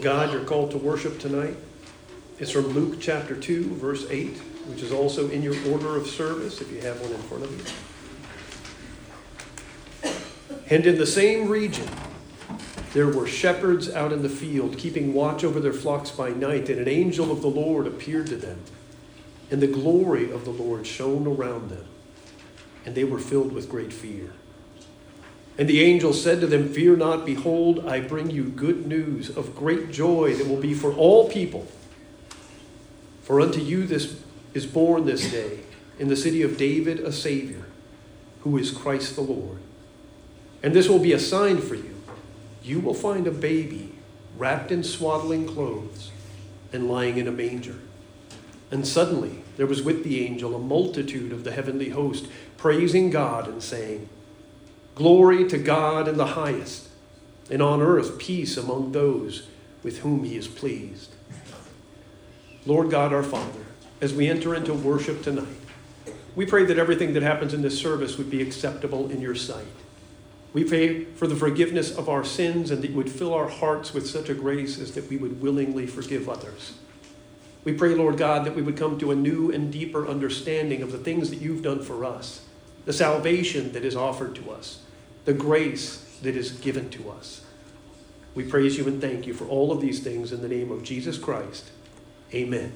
God, you're called to worship tonight. It's from Luke chapter 2, verse 8, which is also in your order of service if you have one in front of you. And in the same region, there were shepherds out in the field, keeping watch over their flocks by night, and an angel of the Lord appeared to them. And the glory of the Lord shone around them, and they were filled with great fear. And the angel said to them, Fear not, behold, I bring you good news of great joy that will be for all people. For unto you this is born this day in the city of David a Savior, who is Christ the Lord. And this will be a sign for you. You will find a baby wrapped in swaddling clothes and lying in a manger. And suddenly there was with the angel a multitude of the heavenly host, praising God and saying, Glory to God in the highest, and on earth peace among those with whom he is pleased. Lord God our Father, as we enter into worship tonight, we pray that everything that happens in this service would be acceptable in your sight. We pray for the forgiveness of our sins and that you would fill our hearts with such a grace as that we would willingly forgive others. We pray, Lord God, that we would come to a new and deeper understanding of the things that you've done for us, the salvation that is offered to us, the grace that is given to us. We praise you and thank you for all of these things in the name of Jesus Christ. Amen.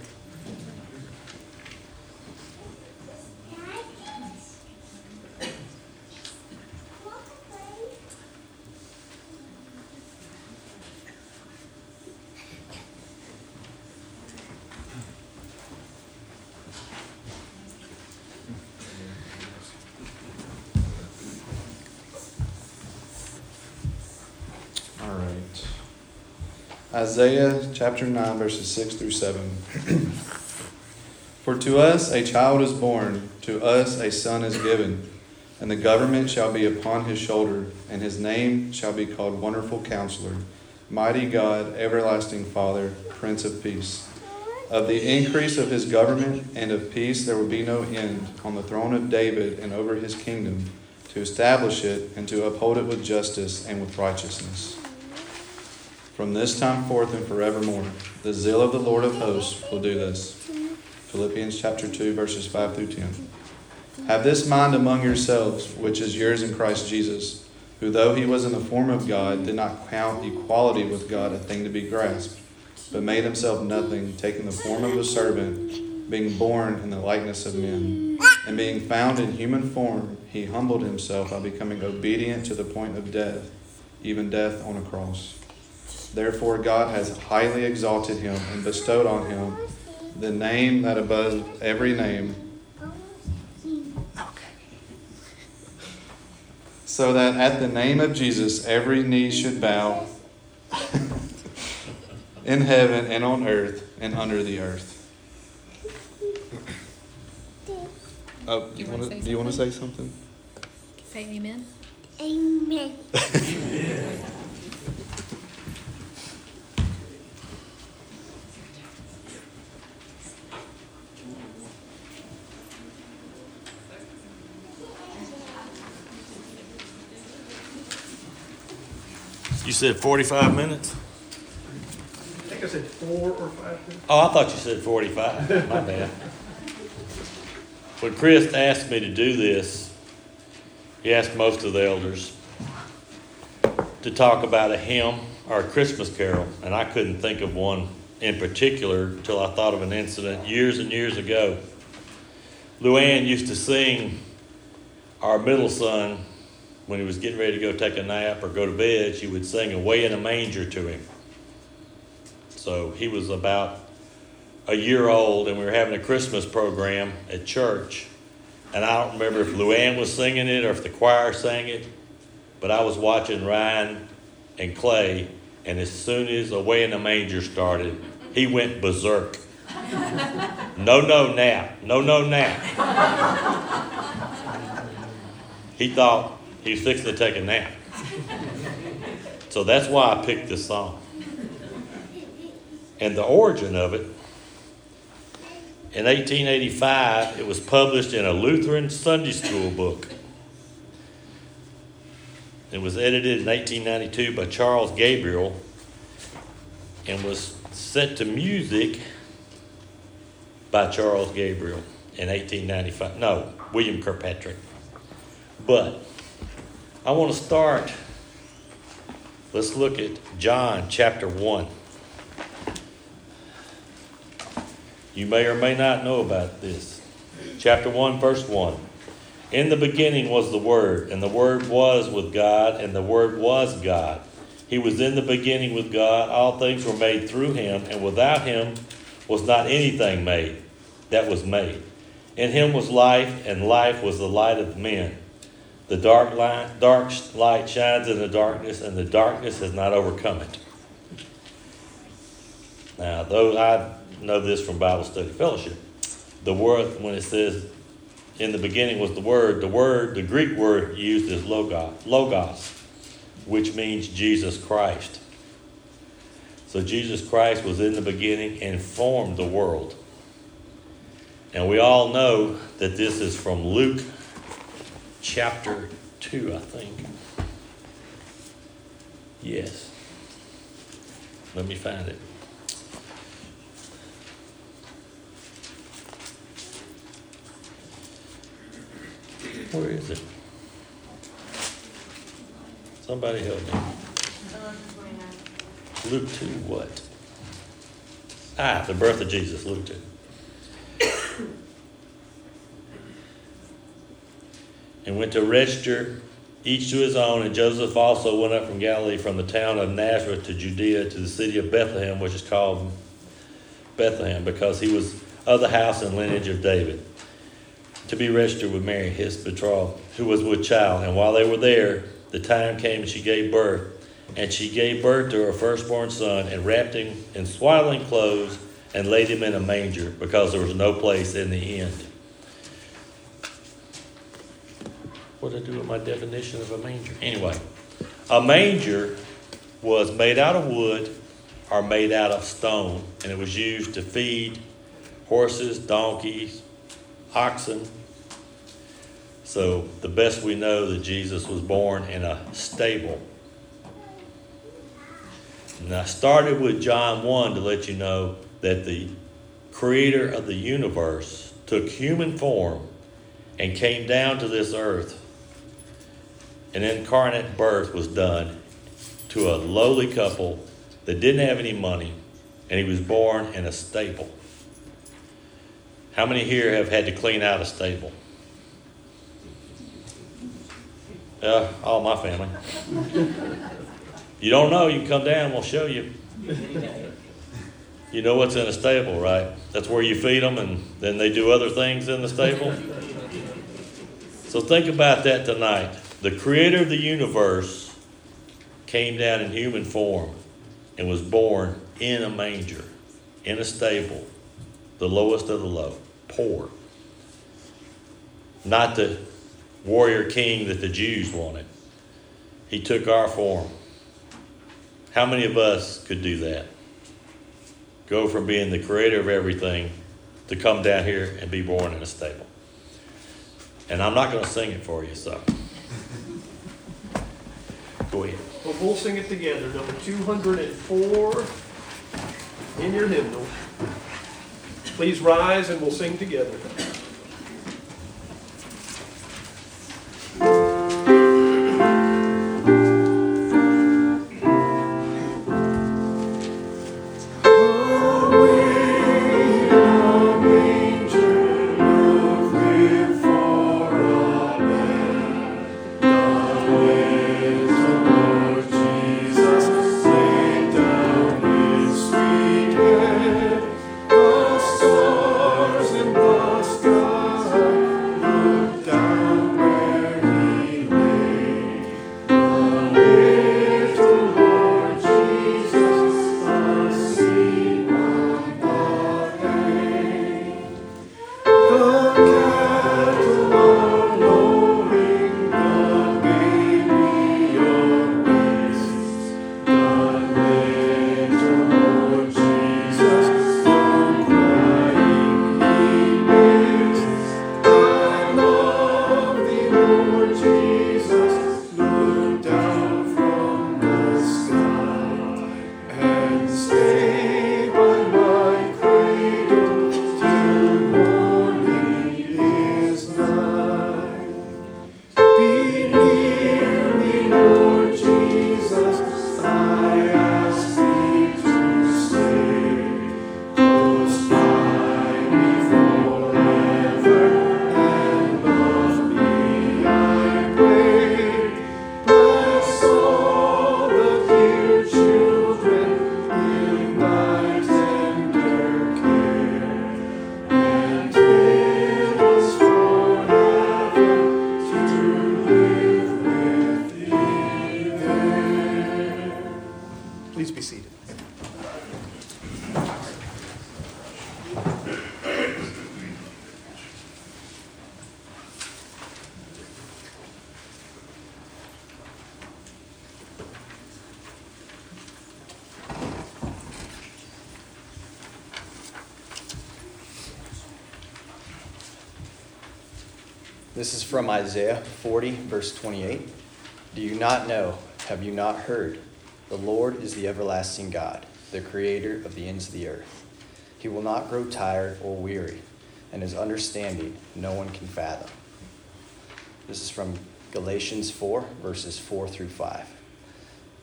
Isaiah chapter 9, verses 6 through 7. For to us a child is born, to us a son is given, and the government shall be upon his shoulder, and his name shall be called Wonderful Counselor, Mighty God, Everlasting Father, Prince of Peace. Of the increase of his government and of peace there will be no end on the throne of David and over his kingdom, to establish it and to uphold it with justice and with righteousness from this time forth and forevermore. The zeal of the Lord of hosts will do this. Philippians chapter 2, verses 5 through 10. Have this mind among yourselves, which is yours in Christ Jesus, who, though he was in the form of God, did not count equality with God a thing to be grasped, but made himself nothing, taking the form of a servant, being born in the likeness of men. And being found in human form, he humbled himself by becoming obedient to the point of death, even death on a cross. Therefore, God has highly exalted him and bestowed on him the name that above every name. So that at the name of Jesus, every knee should bow in heaven and on earth and under the earth. Oh, you, you want to? Do you want to say something? Say amen. Amen. You said 45 minutes? I think I said four or five minutes. Oh, I thought you said 45. My bad. When Chris asked me to do this, he asked most of the elders to talk about a hymn or a Christmas carol, and I couldn't think of one in particular until I thought of an incident years and years ago. Luann used to sing our middle son when he was getting ready to go take a nap or go to bed, she would sing Away in a Manger to him. So he was about a year old, and we were having a Christmas program at church. And I don't remember if Luann was singing it or if the choir sang it, but I was watching Ryan and Clay, and as soon as Away in the Manger started, he went berserk. no, no nap. No, no nap. he thought he was fixing to take a nap. So that's why I picked this song. And the origin of it, in 1885, it was published in a Lutheran Sunday school book. It was edited in 1892 by Charles Gabriel. and was set to music by Charles Gabriel in 1895. No, William Kirkpatrick. But I want to start. Let's look at John chapter 1. You may or may not know about this. Chapter 1, verse 1. In the beginning was the Word, and the Word was with God, and the Word was God. He was in the beginning with God. All things were made through him, and without him was not anything made that was made. In him was life, and life was the light of men. The dark light, dark light shines in the darkness, and the darkness has not overcome it. Now, though I know this from Bible Study Fellowship, the word when it says in the beginning was the word, the word, the Greek word used is logos, logos, which means Jesus Christ. So Jesus Christ was in the beginning and formed the world. And we all know that this is from Luke chapter 2, I think. Yes. Let me find it. Where is it? Somebody help me. Luke 2, what? Ah, the birth of Jesus, Luke 2. And went to register each to his own. And Joseph also went up from Galilee, from the town of Nazareth to Judea, to the city of Bethlehem, which is called Bethlehem, because he was of the house and lineage of David, to be registered with Mary, his betrothed, who was with child. And while they were there, the time came and she gave birth. And she gave birth to her firstborn son, and wrapped him in swaddling clothes, and laid him in a manger, because there was no place in the inn. What did I do with my definition of a manger? Anyway, a manger was made out of wood or made out of stone, and it was used to feed horses, donkeys, oxen. So, the best we know that Jesus was born in a stable. And I started with John 1 to let you know that the creator of the universe took human form and came down to this earth an incarnate birth was done to a lowly couple that didn't have any money, and he was born in a stable. How many here have had to clean out a stable? Uh, all my family. You don't know, you come down, we'll show you. You know what's in a stable, right? That's where you feed them and then they do other things in the stable. So think about that tonight. The creator of the universe came down in human form and was born in a manger, in a stable, the lowest of the low, poor. Not the warrior king that the Jews wanted. He took our form. How many of us could do that? Go from being the creator of everything to come down here and be born in a stable. And I'm not going to sing it for you, so. Go ahead. Well, we'll sing it together. Number 204 in your hymnal. Please rise and we'll sing together. Be. Isaiah 40, verse 28. Do you not know? Have you not heard? The Lord is the everlasting God, the creator of the ends of the earth. He will not grow tired or weary, and his understanding no one can fathom. This is from Galatians 4, verses 4 through 5.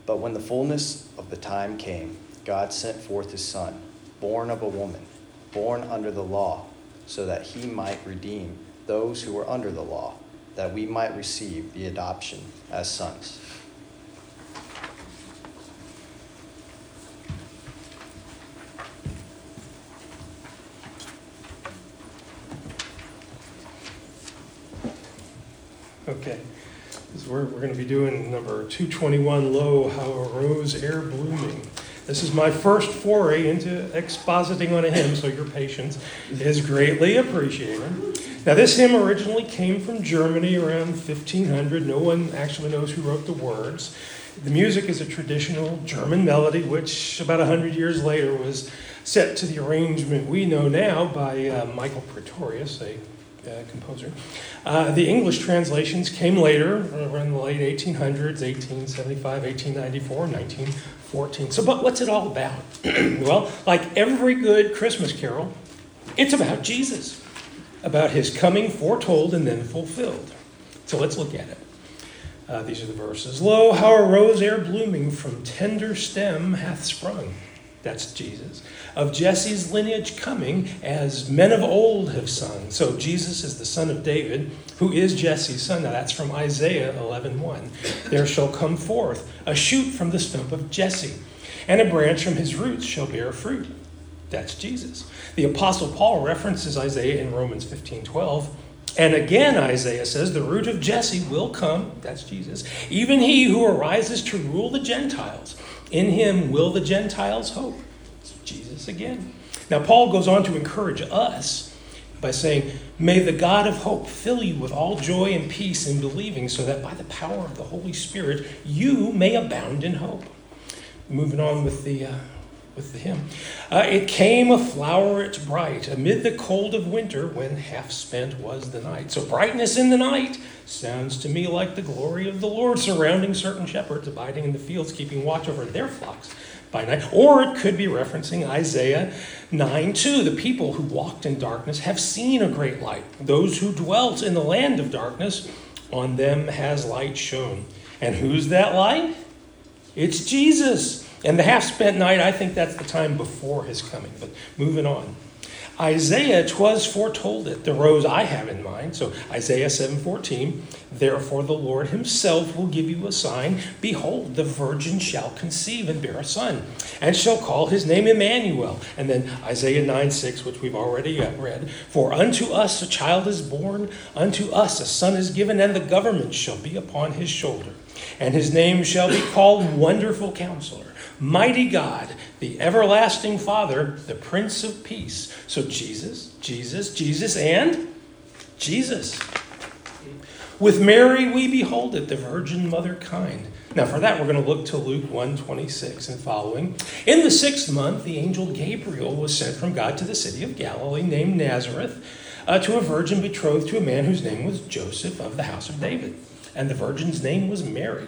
But when the fullness of the time came, God sent forth his Son, born of a woman, born under the law, so that he might redeem those who were under the law, that we might receive the adoption as sons. Okay. This is where we're going to be doing number 221 Lo, How a Rose E'er Blooming. This is my first foray into expositing on a hymn, so your patience is greatly appreciated. Now, this hymn originally came from Germany around 1500. No one actually knows who wrote the words. The music is a traditional German melody, which about 100 years later was set to the arrangement we know now by uh, Michael Praetorius, a uh, composer. Uh, the English translations came later, around the late 1800s, 1875, 1894, 1914. So, but what's it all about? well, like every good Christmas carol, it's about Jesus, about his coming foretold and then fulfilled. So let's look at it. Uh, these are the verses. Lo, how a rose ere blooming from tender stem hath sprung. That's Jesus. Of Jesse's lineage coming, as men of old have sung. So Jesus is the son of David, who is Jesse's son. Now that's from Isaiah 11:1. There shall come forth a shoot from the stump of Jesse, and a branch from his roots shall bear fruit. That's Jesus. The apostle Paul references Isaiah in Romans 15:12. And again, Isaiah says, the root of Jesse will come, that's Jesus, even he who arises to rule the Gentiles. In him will the Gentiles hope. It's Jesus again. Now, Paul goes on to encourage us by saying, May the God of hope fill you with all joy and peace in believing, so that by the power of the Holy Spirit you may abound in hope. Moving on with the. Uh, with the hymn. Uh, it came a floweret bright amid the cold of winter when half spent was the night. So, brightness in the night sounds to me like the glory of the Lord surrounding certain shepherds abiding in the fields, keeping watch over their flocks by night. Or it could be referencing Isaiah 9 2. The people who walked in darkness have seen a great light. Those who dwelt in the land of darkness, on them has light shone. And who's that light? It's Jesus. And the half spent night, I think that's the time before his coming. But moving on. Isaiah twas foretold it, the rose I have in mind. So Isaiah 7:14, therefore the Lord himself will give you a sign. Behold, the virgin shall conceive and bear a son, and shall call his name Emmanuel. And then Isaiah 9:6, which we've already read, for unto us a child is born, unto us a son is given, and the government shall be upon his shoulder. And his name shall be called Wonderful Counselor Mighty God, the everlasting Father, the Prince of Peace. So Jesus, Jesus, Jesus, and Jesus. With Mary we behold it, the Virgin Mother kind. Now, for that, we're going to look to Luke 1:26 and following. In the sixth month, the angel Gabriel was sent from God to the city of Galilee named Nazareth uh, to a virgin betrothed to a man whose name was Joseph of the house of David. And the virgin's name was Mary.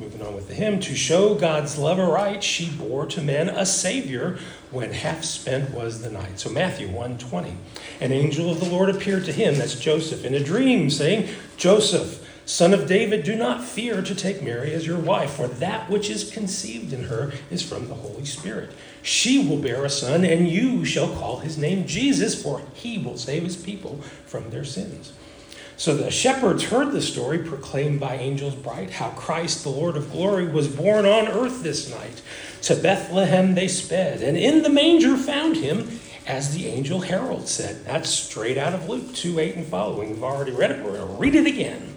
Moving on with the hymn, to show God's love aright, she bore to men a Savior when half spent was the night. So Matthew 1:20. An angel of the Lord appeared to him, that's Joseph, in a dream, saying, Joseph, son of David, do not fear to take Mary as your wife, for that which is conceived in her is from the Holy Spirit. She will bear a son, and you shall call his name Jesus, for he will save his people from their sins. So the shepherds heard the story proclaimed by angels bright, how Christ, the Lord of glory, was born on earth this night. To Bethlehem they sped, and in the manger found him, as the angel herald said. That's straight out of Luke 2 8 and following. We've already read it, we're going to read it again.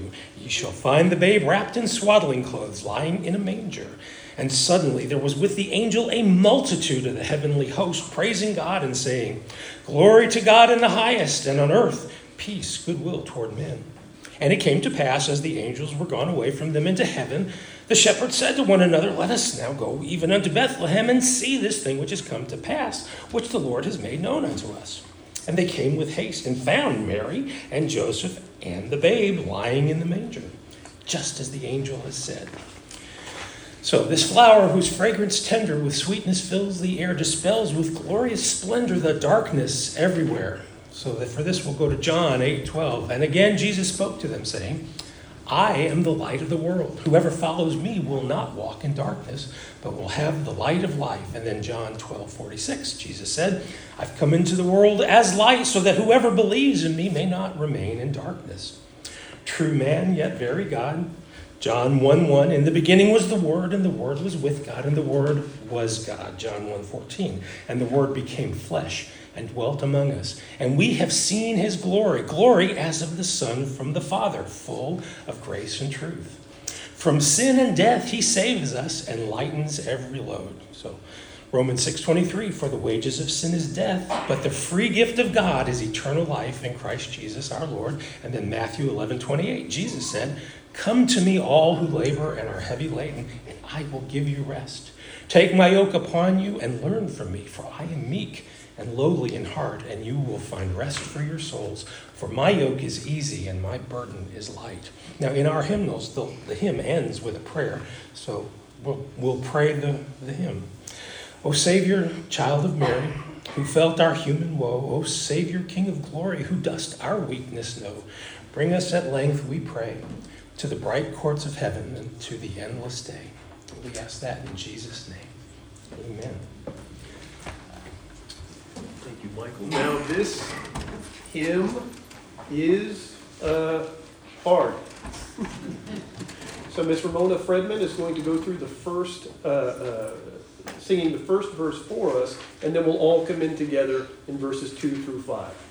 shall find the babe wrapped in swaddling clothes, lying in a manger. And suddenly there was with the angel a multitude of the heavenly host, praising God and saying, Glory to God in the highest, and on earth peace, goodwill toward men. And it came to pass, as the angels were gone away from them into heaven, the shepherds said to one another, Let us now go even unto Bethlehem and see this thing which is come to pass, which the Lord has made known unto us. And they came with haste and found Mary and Joseph and the babe lying in the manger, just as the angel has said. So, this flower, whose fragrance tender with sweetness fills the air, dispels with glorious splendor the darkness everywhere. So, that for this we'll go to John 8 12. And again, Jesus spoke to them, saying, I am the light of the world. Whoever follows me will not walk in darkness, but will have the light of life. And then John 12, 46, Jesus said, I've come into the world as light, so that whoever believes in me may not remain in darkness. True man, yet very God. John 1 1, in the beginning was the Word, and the Word was with God, and the Word was God. John 1 14, and the Word became flesh and dwelt among us. And we have seen his glory, glory as of the Son from the Father, full of grace and truth. From sin and death he saves us and lightens every load. So Romans 6:23 for the wages of sin is death, but the free gift of God is eternal life in Christ Jesus our Lord. And then Matthew 11:28 Jesus said, "Come to me all who labor and are heavy laden, and I will give you rest. Take my yoke upon you and learn from me, for I am meek and lowly in heart, and you will find rest for your souls. For my yoke is easy and my burden is light. Now, in our hymnals, the, the hymn ends with a prayer, so we'll, we'll pray the, the hymn. O Savior, child of Mary, who felt our human woe, O Savior, King of glory, who dost our weakness know, bring us at length, we pray, to the bright courts of heaven and to the endless day. We ask that in Jesus' name. Amen. You, Michael. Now, this hymn is uh, hard. so, Miss Ramona Fredman is going to go through the first, uh, uh, singing the first verse for us, and then we'll all come in together in verses 2 through 5.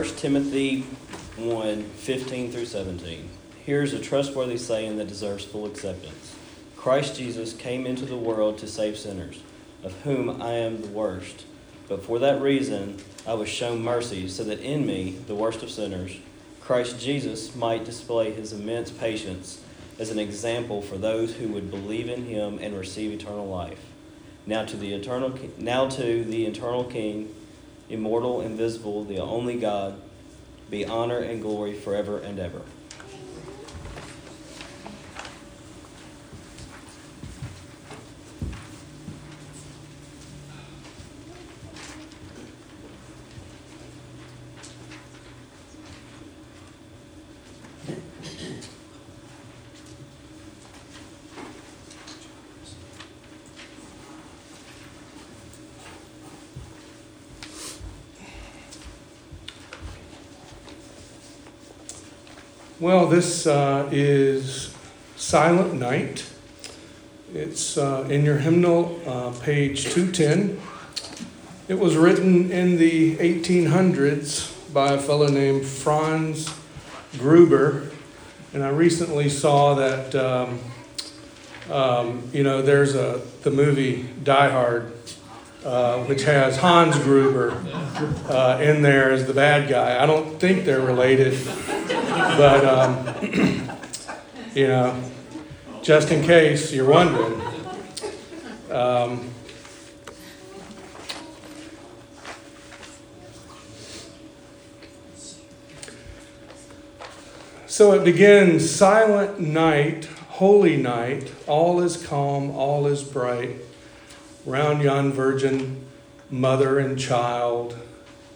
1 Timothy 1 15 through 17. Here's a trustworthy saying that deserves full acceptance Christ Jesus came into the world to save sinners, of whom I am the worst. But for that reason, I was shown mercy, so that in me, the worst of sinners, Christ Jesus might display his immense patience as an example for those who would believe in him and receive eternal life. Now to the eternal now to the eternal king, immortal, invisible, the only God, be honor and glory forever and ever. Well, this uh, is Silent Night. It's uh, in your hymnal, uh, page 210. It was written in the 1800s by a fellow named Franz Gruber. And I recently saw that, um, um, you know, there's a, the movie Die Hard, uh, which has Hans Gruber uh, in there as the bad guy. I don't think they're related. But, um, you know, just in case you're wondering, um, so it begins silent night, holy night, all is calm, all is bright, round yon virgin mother and child.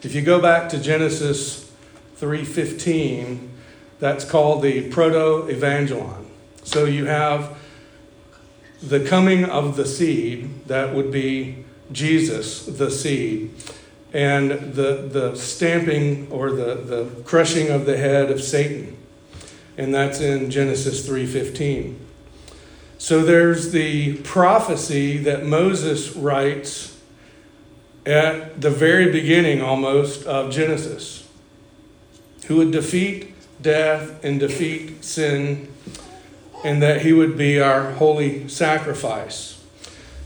If you go back to Genesis 3:15, that's called the proto evangelon. So you have the coming of the seed, that would be Jesus, the seed, and the, the stamping or the, the crushing of the head of Satan. And that's in Genesis 3:15. So there's the prophecy that Moses writes at the very beginning almost of Genesis, who would defeat death and defeat sin, and that he would be our holy sacrifice.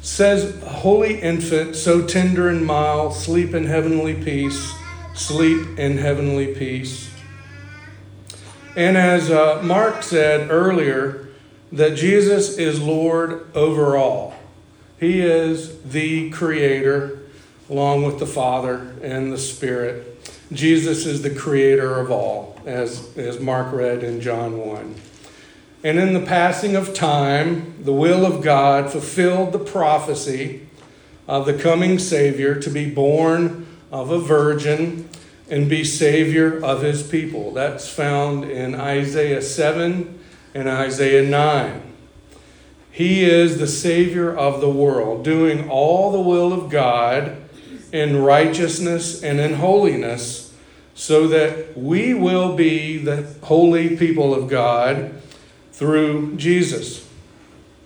Says, Holy infant, so tender and mild, sleep in heavenly peace, sleep in heavenly peace. And as uh, Mark said earlier, that Jesus is Lord over all. He is the creator, along with the Father and the Spirit. Jesus is the creator of all, as, as Mark read in John 1. And in the passing of time, the will of God fulfilled the prophecy of the coming Savior to be born of a virgin and be Savior of his people. That's found in Isaiah 7 and Isaiah 9. He is the Savior of the world, doing all the will of God in righteousness and in holiness, so that we will be the holy people of God through Jesus.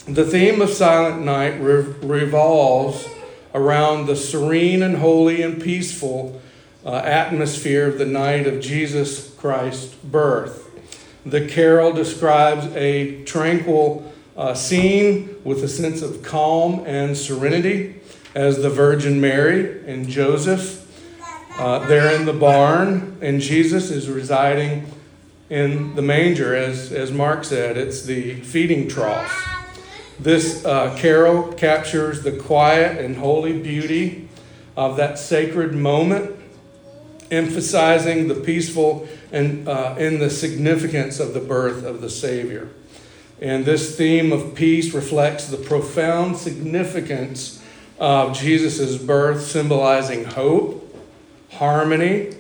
The theme of Silent Night re- revolves around the serene and holy and peaceful uh, atmosphere of the night of Jesus Christ's birth. The carol describes a tranquil uh, scene with a sense of calm and serenity as the Virgin Mary and Joseph. Uh, they're in the barn, and Jesus is residing in the manger, as, as Mark said. It's the feeding trough. This uh, carol captures the quiet and holy beauty of that sacred moment, emphasizing the peaceful and uh, in the significance of the birth of the Savior. And this theme of peace reflects the profound significance of Jesus' birth, symbolizing hope, harmony,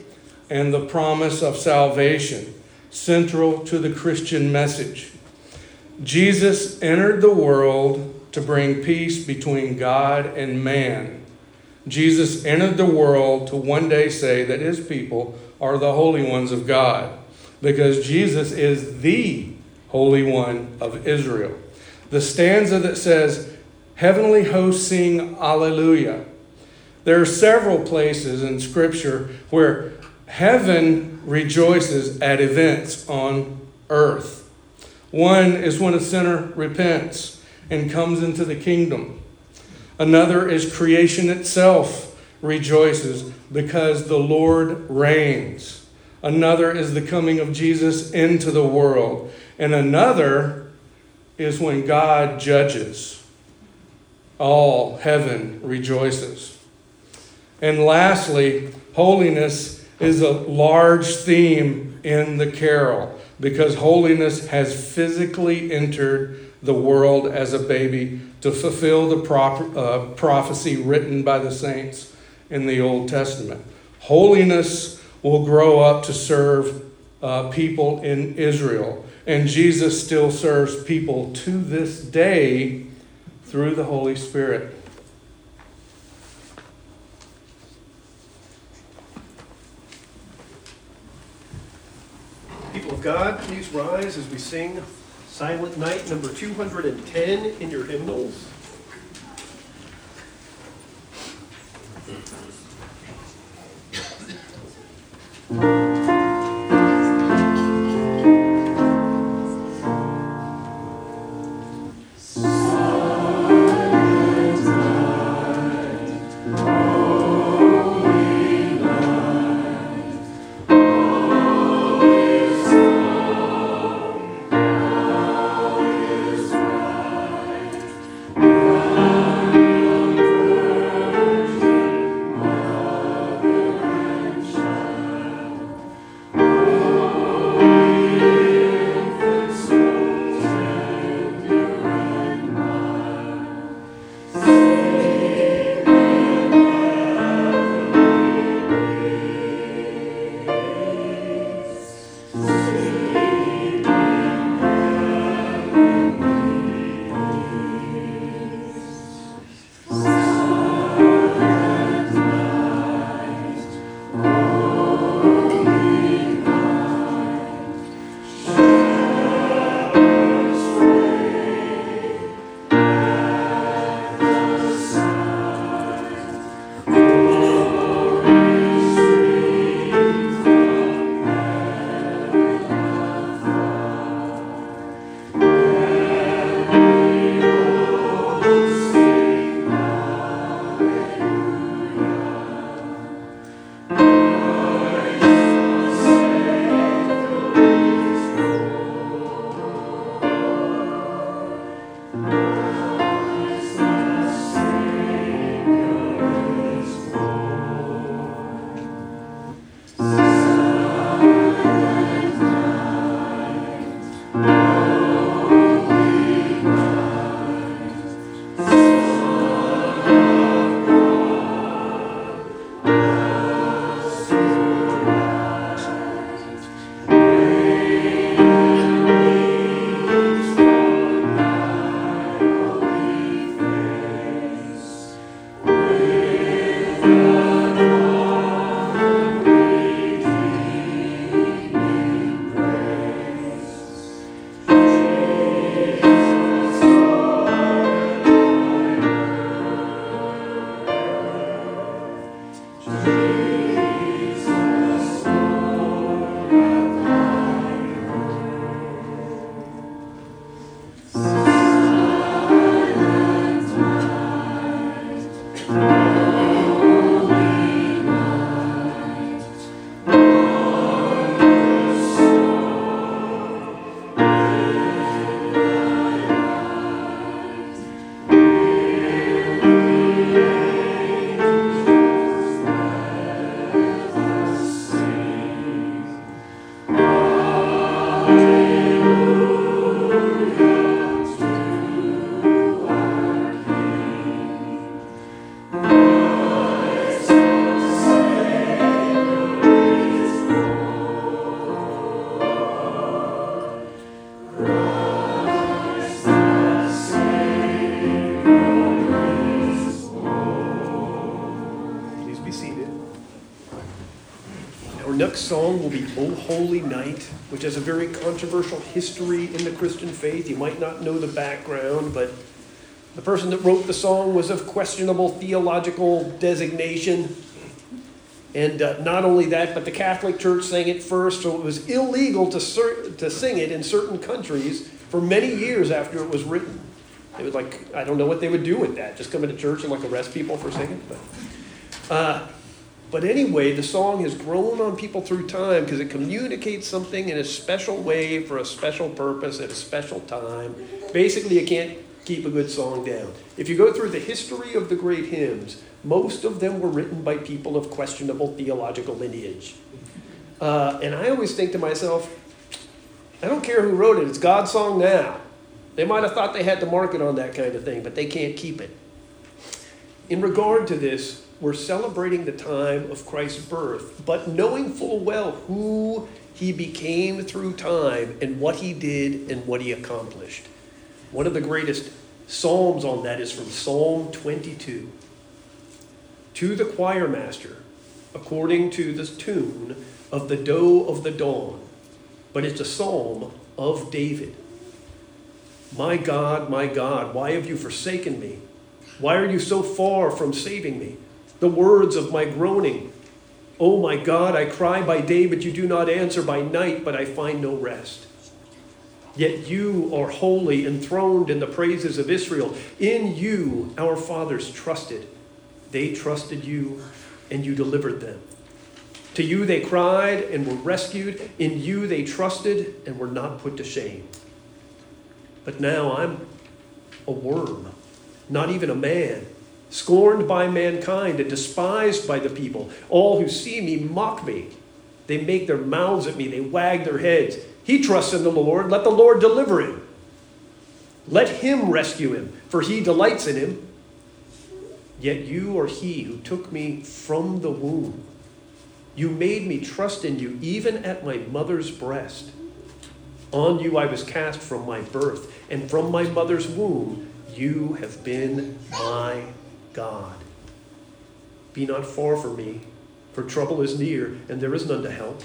and the promise of salvation, central to the Christian message. Jesus entered the world to bring peace between God and man. Jesus entered the world to one day say that his people are the holy ones of God because Jesus is the Holy One of Israel. The stanza that says, Heavenly hosts sing Alleluia. There are several places in Scripture where Heaven rejoices at events on earth. One is when a sinner repents and comes into the kingdom. Another is creation itself rejoices because the Lord reigns. Another is the coming of Jesus into the world. And another is when God judges. All heaven rejoices. And lastly, holiness is a large theme in the carol because holiness has physically entered the world as a baby to fulfill the prop- uh, prophecy written by the saints in the Old Testament. Holiness will grow up to serve uh, people in Israel, and Jesus still serves people to this day through the Holy Spirit. People God, please rise as we sing Silent Night number 210 in your hymnals. song will be O Holy Night, which has a very controversial history in the Christian faith. You might not know the background, but the person that wrote the song was of questionable theological designation. And uh, not only that, but the Catholic Church sang it first, so it was illegal to, cer- to sing it in certain countries for many years after it was written. It was like, I don't know what they would do with that, just come into church and like arrest people for singing? But, uh, but anyway, the song has grown on people through time because it communicates something in a special way for a special purpose at a special time. Basically, you can't keep a good song down. If you go through the history of the great hymns, most of them were written by people of questionable theological lineage. Uh, and I always think to myself, I don't care who wrote it, it's God's song now. They might have thought they had to market on that kind of thing, but they can't keep it. In regard to this, we're celebrating the time of Christ's birth, but knowing full well who he became through time and what he did and what he accomplished. One of the greatest psalms on that is from Psalm 22. To the choir master, according to the tune of the doe of the dawn, but it's a psalm of David. My God, my God, why have you forsaken me? Why are you so far from saving me? The words of my groaning. Oh my God, I cry by day, but you do not answer, by night, but I find no rest. Yet you are holy, enthroned in the praises of Israel. In you our fathers trusted. They trusted you, and you delivered them. To you they cried and were rescued. In you they trusted and were not put to shame. But now I'm a worm, not even a man, scorned by mankind and despised by the people. All who see me mock me. They make their mouths at me, they wag their heads. He trusts in the Lord. Let the Lord deliver him. Let him rescue him, for he delights in him. Yet you are he who took me from the womb. You made me trust in you, even at my mother's breast. On you I was cast from my birth, and from my mother's womb you have been my God. Be not far from me, for trouble is near, and there is none to help.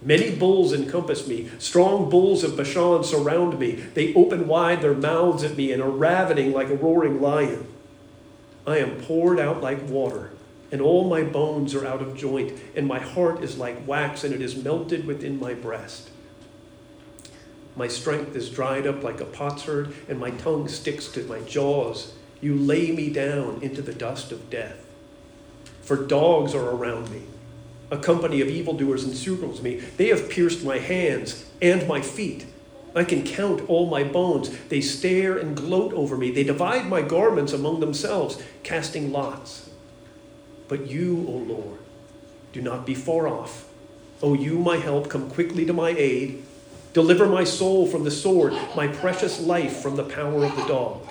Many bulls encompass me. Strong bulls of Bashan surround me. They open wide their mouths at me and are ravening like a roaring lion. I am poured out like water, and all my bones are out of joint, and my heart is like wax, and it is melted within my breast. My strength is dried up like a potsherd, and my tongue sticks to my jaws. You lay me down into the dust of death. For dogs are around me. A company of evildoers encircles me. They have pierced my hands and my feet. I can count all my bones. They stare and gloat over me. They divide my garments among themselves, casting lots. But you, O Lord, do not be far off. O you, my help, come quickly to my aid. Deliver my soul from the sword, my precious life from the power of the dog.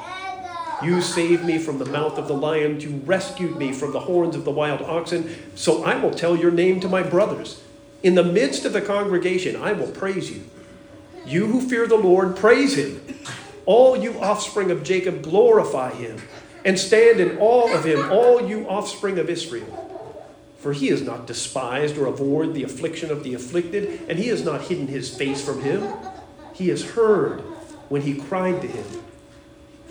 You saved me from the mouth of the lion. You rescued me from the horns of the wild oxen. So I will tell your name to my brothers. In the midst of the congregation, I will praise you. You who fear the Lord, praise him. All you offspring of Jacob, glorify him. And stand in awe of him, all you offspring of Israel. For he has not despised or abhorred the affliction of the afflicted, and he has not hidden his face from him. He has heard when he cried to him.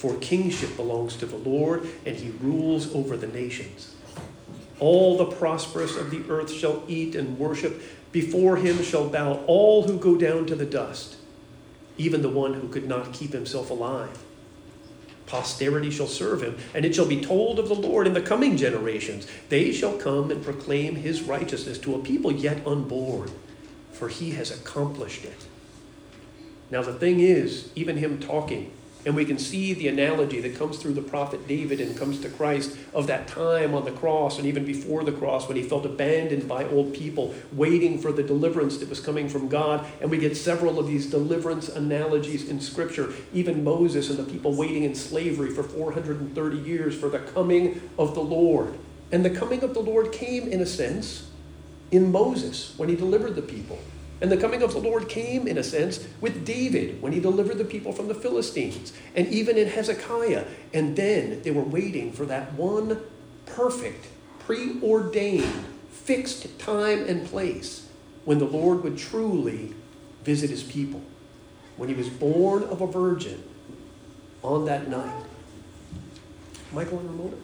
For kingship belongs to the Lord, and he rules over the nations. All the prosperous of the earth shall eat and worship. Before him shall bow all who go down to the dust, even the one who could not keep himself alive. Posterity shall serve him, and it shall be told of the Lord in the coming generations. They shall come and proclaim his righteousness to a people yet unborn, for he has accomplished it. Now, the thing is, even him talking, and we can see the analogy that comes through the prophet David and comes to Christ of that time on the cross and even before the cross when he felt abandoned by old people, waiting for the deliverance that was coming from God. And we get several of these deliverance analogies in Scripture. Even Moses and the people waiting in slavery for 430 years for the coming of the Lord. And the coming of the Lord came, in a sense, in Moses when he delivered the people. And the coming of the Lord came, in a sense, with David when he delivered the people from the Philistines, and even in Hezekiah. And then they were waiting for that one perfect, preordained, fixed time and place when the Lord would truly visit his people. When he was born of a virgin on that night. Michael and Ramona,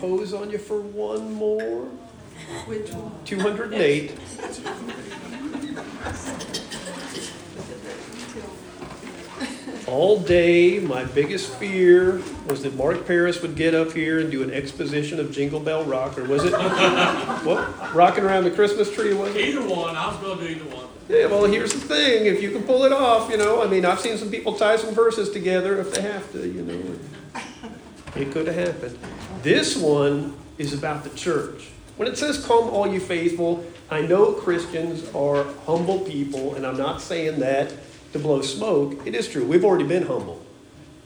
impose on you for one more? Which one? 208. All day, my biggest fear was that Mark Paris would get up here and do an exposition of Jingle Bell Rock, or was it what? Rocking around the Christmas tree, was it? Either one, I was gonna do either one. Yeah, well, here's the thing: if you can pull it off, you know, I mean, I've seen some people tie some verses together if they have to, you know. It could have happened. This one is about the church. When it says, "Come, all you faithful," I know Christians are humble people, and I'm not saying that to blow smoke. It is true. We've already been humble.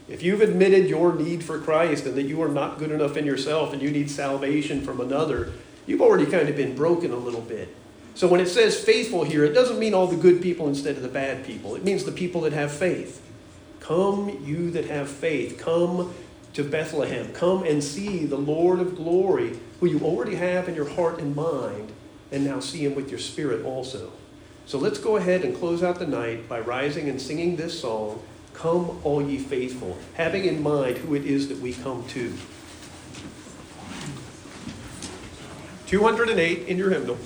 If you've admitted your need for Christ and that you are not good enough in yourself and you need salvation from another, you've already kind of been broken a little bit. So when it says faithful here, it doesn't mean all the good people instead of the bad people. It means the people that have faith. Come, you that have faith. Come to Bethlehem. Come and see the Lord of glory, who you already have in your heart and mind, and now see him with your spirit also. So let's go ahead and close out the night by rising and singing this song, Come, All Ye Faithful, having in mind who it is that we come to. 208 in your hymnal.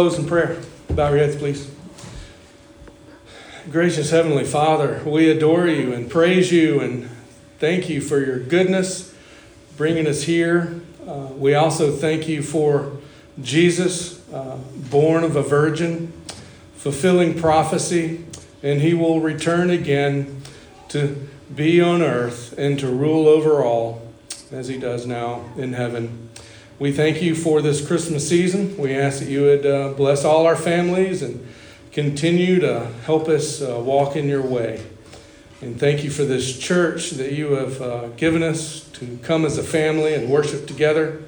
Close in prayer. Bow your heads, please. Gracious Heavenly Father, we adore you and praise you and thank you for your goodness bringing us here. Uh, we also thank you for Jesus, uh, born of a virgin, fulfilling prophecy, and he will return again to be on earth and to rule over all as he does now in heaven. We thank you for this Christmas season. We ask that you would uh, bless all our families and continue to help us uh, walk in your way. And thank you for this church that you have uh, given us to come as a family and worship together.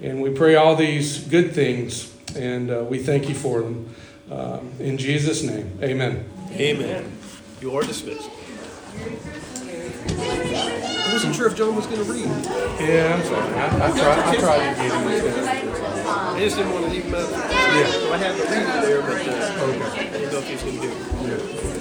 And we pray all these good things, and uh, we thank you for them. Um, in Jesus' name, amen. Amen. You are dismissed. I wasn't sure if John was going to read. Yeah, I'm sorry. I, I, tried, I tried to get him. I just didn't want to leave him out. Yeah. I had to read it there, but uh, I didn't know if he was going to do it.